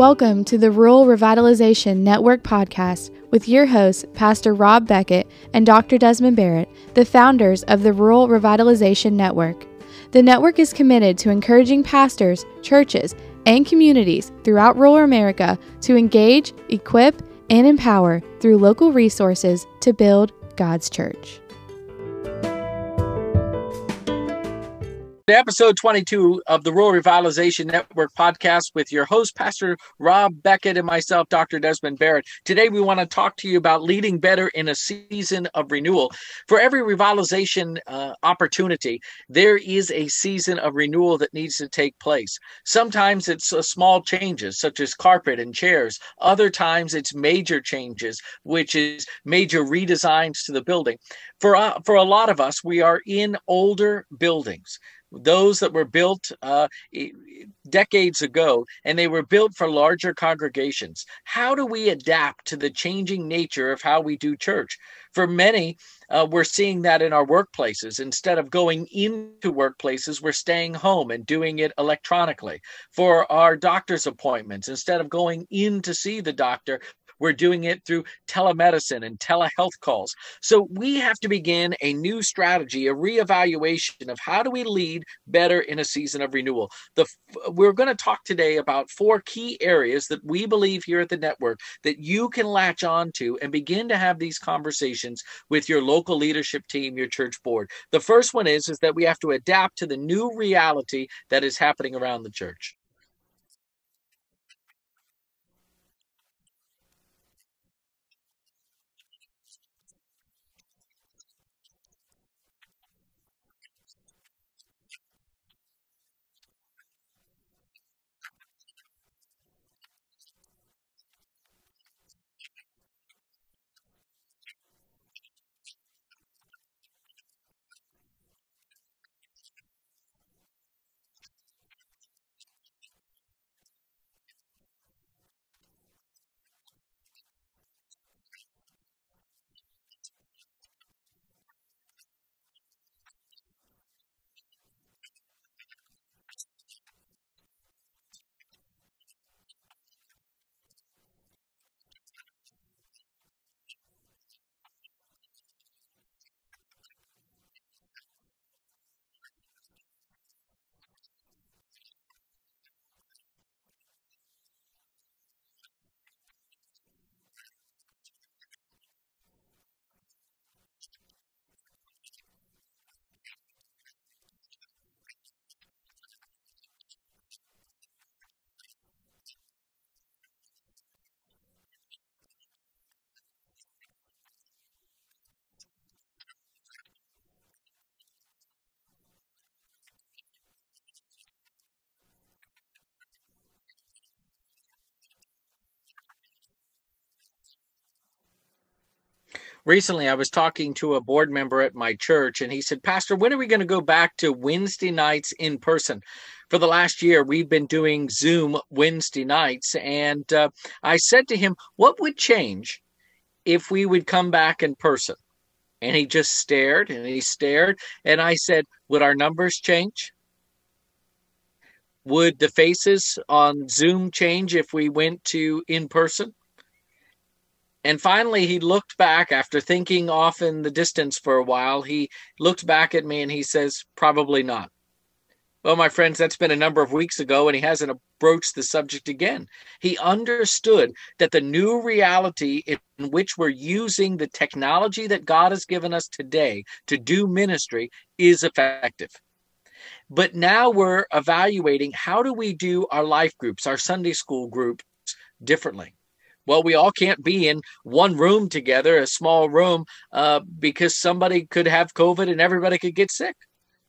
Welcome to the Rural Revitalization Network podcast with your hosts, Pastor Rob Beckett and Dr. Desmond Barrett, the founders of the Rural Revitalization Network. The network is committed to encouraging pastors, churches, and communities throughout rural America to engage, equip, and empower through local resources to build God's church. Episode 22 of the Rural Revitalization Network podcast with your host, Pastor Rob Beckett, and myself, Dr. Desmond Barrett. Today, we want to talk to you about leading better in a season of renewal. For every revitalization uh, opportunity, there is a season of renewal that needs to take place. Sometimes it's uh, small changes, such as carpet and chairs. Other times, it's major changes, which is major redesigns to the building. For, uh, for a lot of us, we are in older buildings those that were built uh, decades ago and they were built for larger congregations. How do we adapt to the changing nature of how we do church? For many, uh, we're seeing that in our workplaces. Instead of going into workplaces, we're staying home and doing it electronically. For our doctor's appointments, instead of going in to see the doctor, we're doing it through telemedicine and telehealth calls. So we have to begin a new strategy, a reevaluation of how do we lead better in a season of renewal. The we're going to talk today about four key areas that we believe here at the network that you can latch on to and begin to have these conversations with your local leadership team, your church board. The first one is is that we have to adapt to the new reality that is happening around the church. Recently I was talking to a board member at my church, and he said, Pastor, when are we going to go back to Wednesday nights in person? For the last year, we've been doing Zoom Wednesday nights. And uh, I said to him, What would change if we would come back in person? And he just stared and he stared. And I said, Would our numbers change? Would the faces on Zoom change if we went to in person? And finally, he looked back after thinking off in the distance for a while. He looked back at me and he says, Probably not. Well, my friends, that's been a number of weeks ago, and he hasn't broached the subject again. He understood that the new reality in which we're using the technology that God has given us today to do ministry is effective. But now we're evaluating how do we do our life groups, our Sunday school groups differently well, we all can't be in one room together, a small room, uh, because somebody could have COVID and everybody could get sick.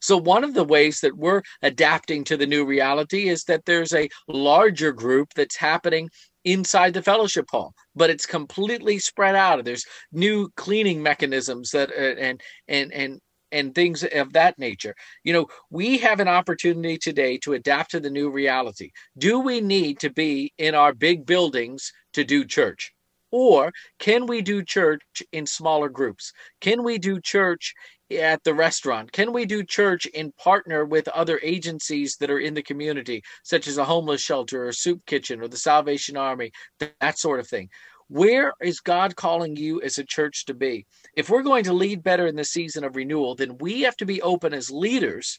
So, one of the ways that we're adapting to the new reality is that there's a larger group that's happening inside the fellowship hall, but it's completely spread out. There's new cleaning mechanisms that uh, and and and and things of that nature. You know, we have an opportunity today to adapt to the new reality. Do we need to be in our big buildings to do church? Or can we do church in smaller groups? Can we do church at the restaurant? Can we do church in partner with other agencies that are in the community, such as a homeless shelter or soup kitchen or the Salvation Army, that sort of thing? Where is God calling you as a church to be? If we're going to lead better in the season of renewal, then we have to be open as leaders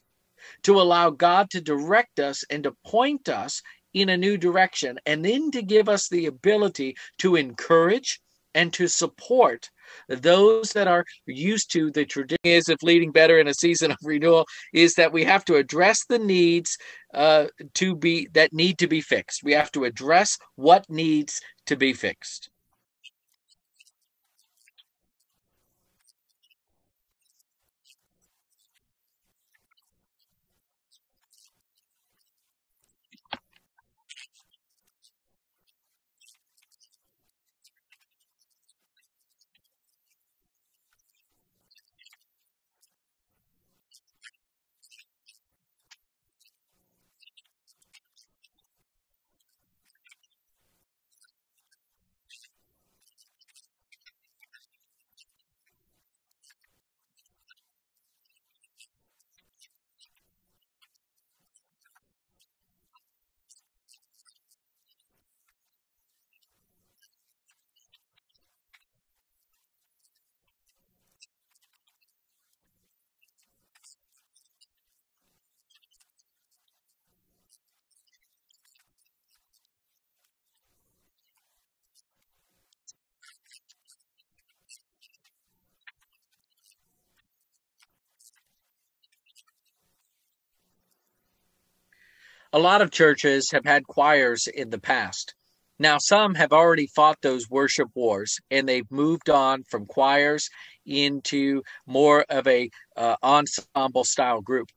to allow God to direct us and to point us in a new direction, and then to give us the ability to encourage and to support those that are used to the traditions of leading better in a season of renewal is that we have to address the needs uh, to be that need to be fixed. We have to address what needs to be fixed. A lot of churches have had choirs in the past. Now, some have already fought those worship wars and they've moved on from choirs into more of a uh, ensemble style group.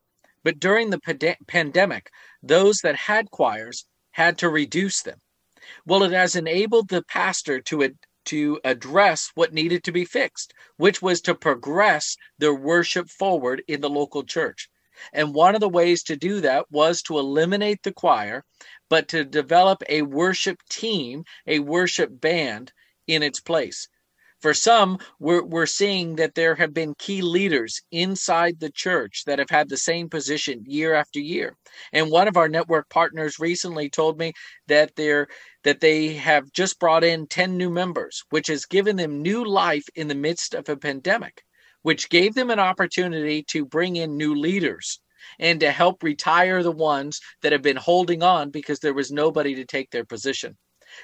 But during the pand- pandemic, those that had choirs had to reduce them. Well, it has enabled the pastor to ad- to address what needed to be fixed, which was to progress their worship forward in the local church. And one of the ways to do that was to eliminate the choir, but to develop a worship team, a worship band in its place. For some, we're, we're seeing that there have been key leaders inside the church that have had the same position year after year. And one of our network partners recently told me that they're that they have just brought in 10 new members, which has given them new life in the midst of a pandemic which gave them an opportunity to bring in new leaders and to help retire the ones that have been holding on because there was nobody to take their position.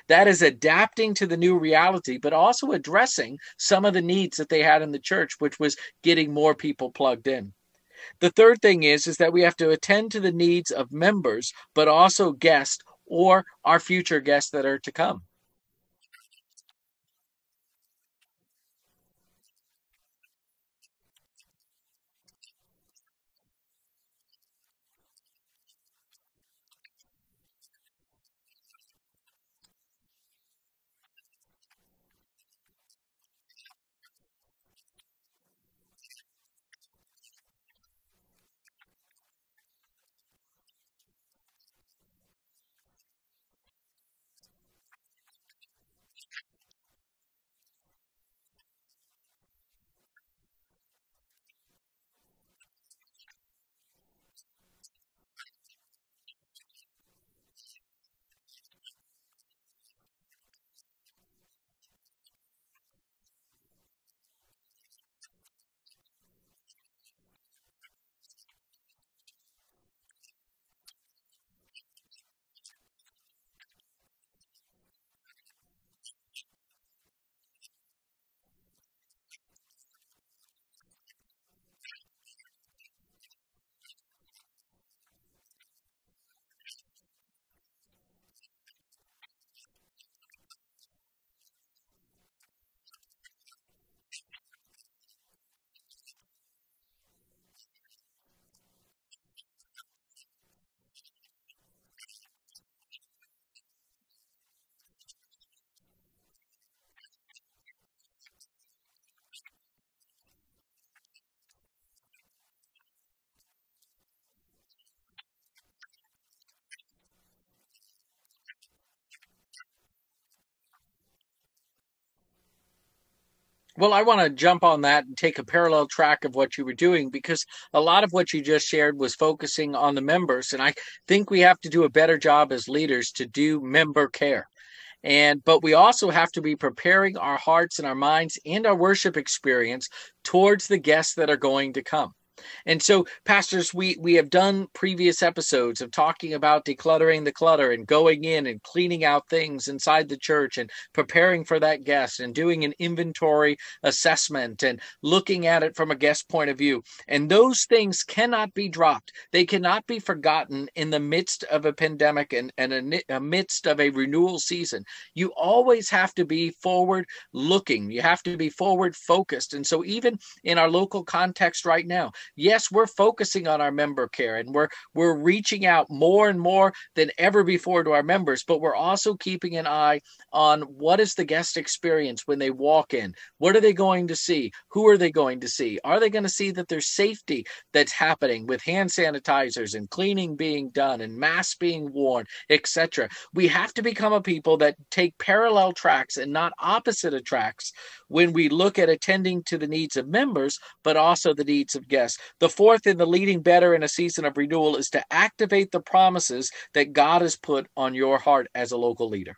That is adapting to the new reality, but also addressing some of the needs that they had in the church, which was getting more people plugged in. The third thing is, is that we have to attend to the needs of members, but also guests or our future guests that are to come. Well, I want to jump on that and take a parallel track of what you were doing because a lot of what you just shared was focusing on the members. And I think we have to do a better job as leaders to do member care. And but we also have to be preparing our hearts and our minds and our worship experience towards the guests that are going to come. And so, pastors, we we have done previous episodes of talking about decluttering the clutter and going in and cleaning out things inside the church and preparing for that guest and doing an inventory assessment and looking at it from a guest point of view. And those things cannot be dropped. They cannot be forgotten in the midst of a pandemic and, and midst of a renewal season. You always have to be forward looking. You have to be forward focused. And so even in our local context right now, yes, we're focusing on our member care and we're we're reaching out more and more than ever before to our members, but we're also keeping an eye on what is the guest experience when they walk in? What are they going to see? Who are they going to see? Are they going to see that there's safety that's happening with hand sanitizers and cleaning being done and masks being worn, etc. We have to become a people that take parallel tracks and not opposite tracks when we look at attending to the needs of members, but also the needs of guests. The fourth in the leading better in a season of renewal is to activate the promises that God has put on your heart as a local leader.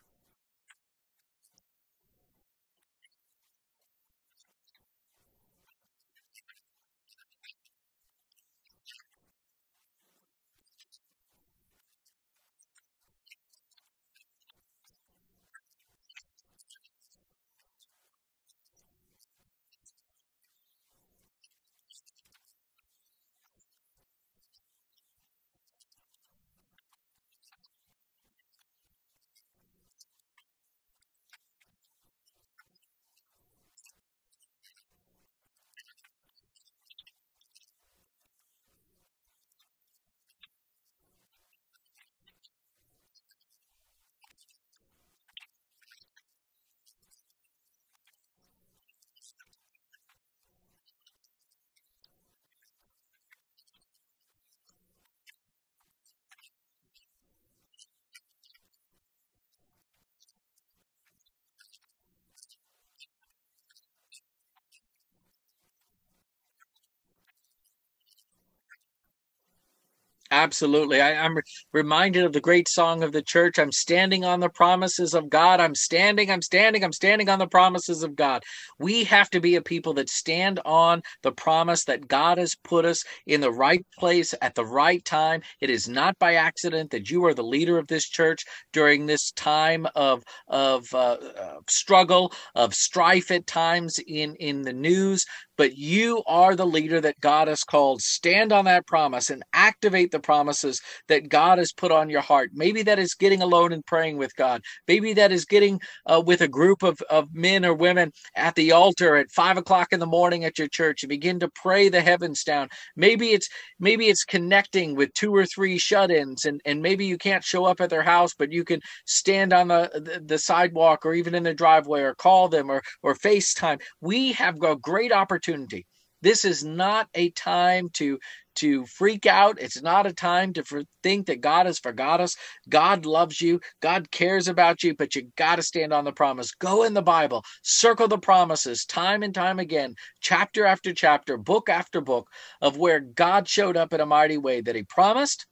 Absolutely. I, am reminded of the great song of the church. I'm standing on the promises of God. I'm standing, I'm standing, I'm standing on the promises of God. We have to be a people that stand on the promise that God has put us in the right place at the right time. It is not by accident that you are the leader of this church during this time of, of uh, uh, struggle, of strife at times in, in the news but you are the leader that God has called. Stand on that promise and activate the promises that God has put on your heart. Maybe that is getting alone and praying with God. Maybe that is getting uh, with a group of, of men or women at the altar at five o'clock in the morning at your church and begin to pray the heavens down. Maybe it's maybe it's connecting with two or three shut-ins and, and maybe you can't show up at their house, but you can stand on the, the, the sidewalk or even in the driveway or call them or or FaceTime. We have a great opportunity opportunity. This is not a time to to freak out. It's not a time to think that God has forgot us. God loves you. God cares about you, but you got to stand on the promise. Go in the Bible, circle the promises time and time again, chapter after chapter, book after book of where God showed up in a mighty way that he promised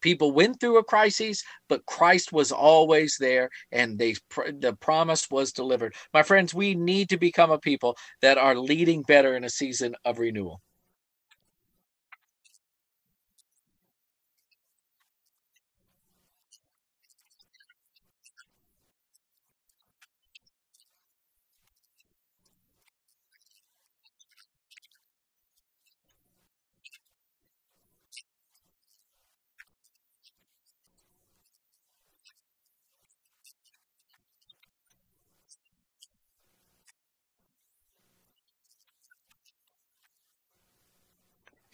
people went through a crisis, but Christ was always there and they the promise was delivered. My friends, we need to become a people that are leading better in a season of renewal.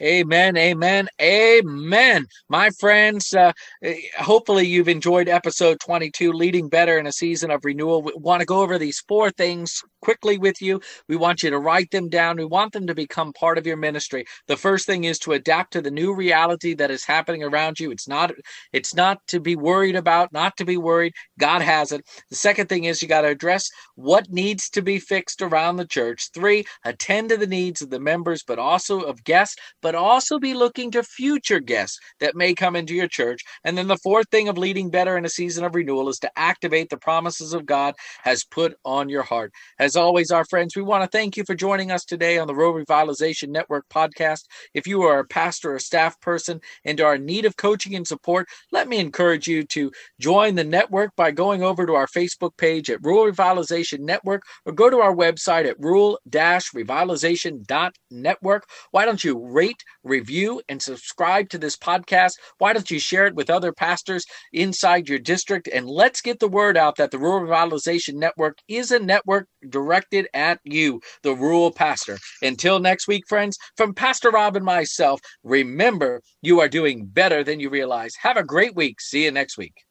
Amen, amen, amen. My friends, uh, hopefully you've enjoyed episode 22, Leading Better in a Season of Renewal. We want to go over these four things quickly with you. We want you to write them down. We want them to become part of your ministry. The first thing is to adapt to the new reality that is happening around you. It's not it's not to be worried about, not to be worried. God has it. The second thing is you got to address what needs to be fixed around the church. 3, attend to the needs of the members but also of guests but also be looking to future guests that may come into your church. And then the fourth thing of leading better in a season of renewal is to activate the promises of God has put on your heart. As always, our friends, we want to thank you for joining us today on the Rural Revitalization Network podcast. If you are a pastor or staff person and are in need of coaching and support, let me encourage you to join the network by going over to our Facebook page at Rural Revitalization Network or go to our website at rural-revitalization.network. Why don't you rate rate, review, and subscribe to this podcast. Why don't you share it with other pastors inside your district? And let's get the word out that the Rural Revitalization Network is a network directed at you, the rural pastor. Until next week, friends, from Pastor Rob and myself, remember you are doing better than you realize. Have a great week. See you next week.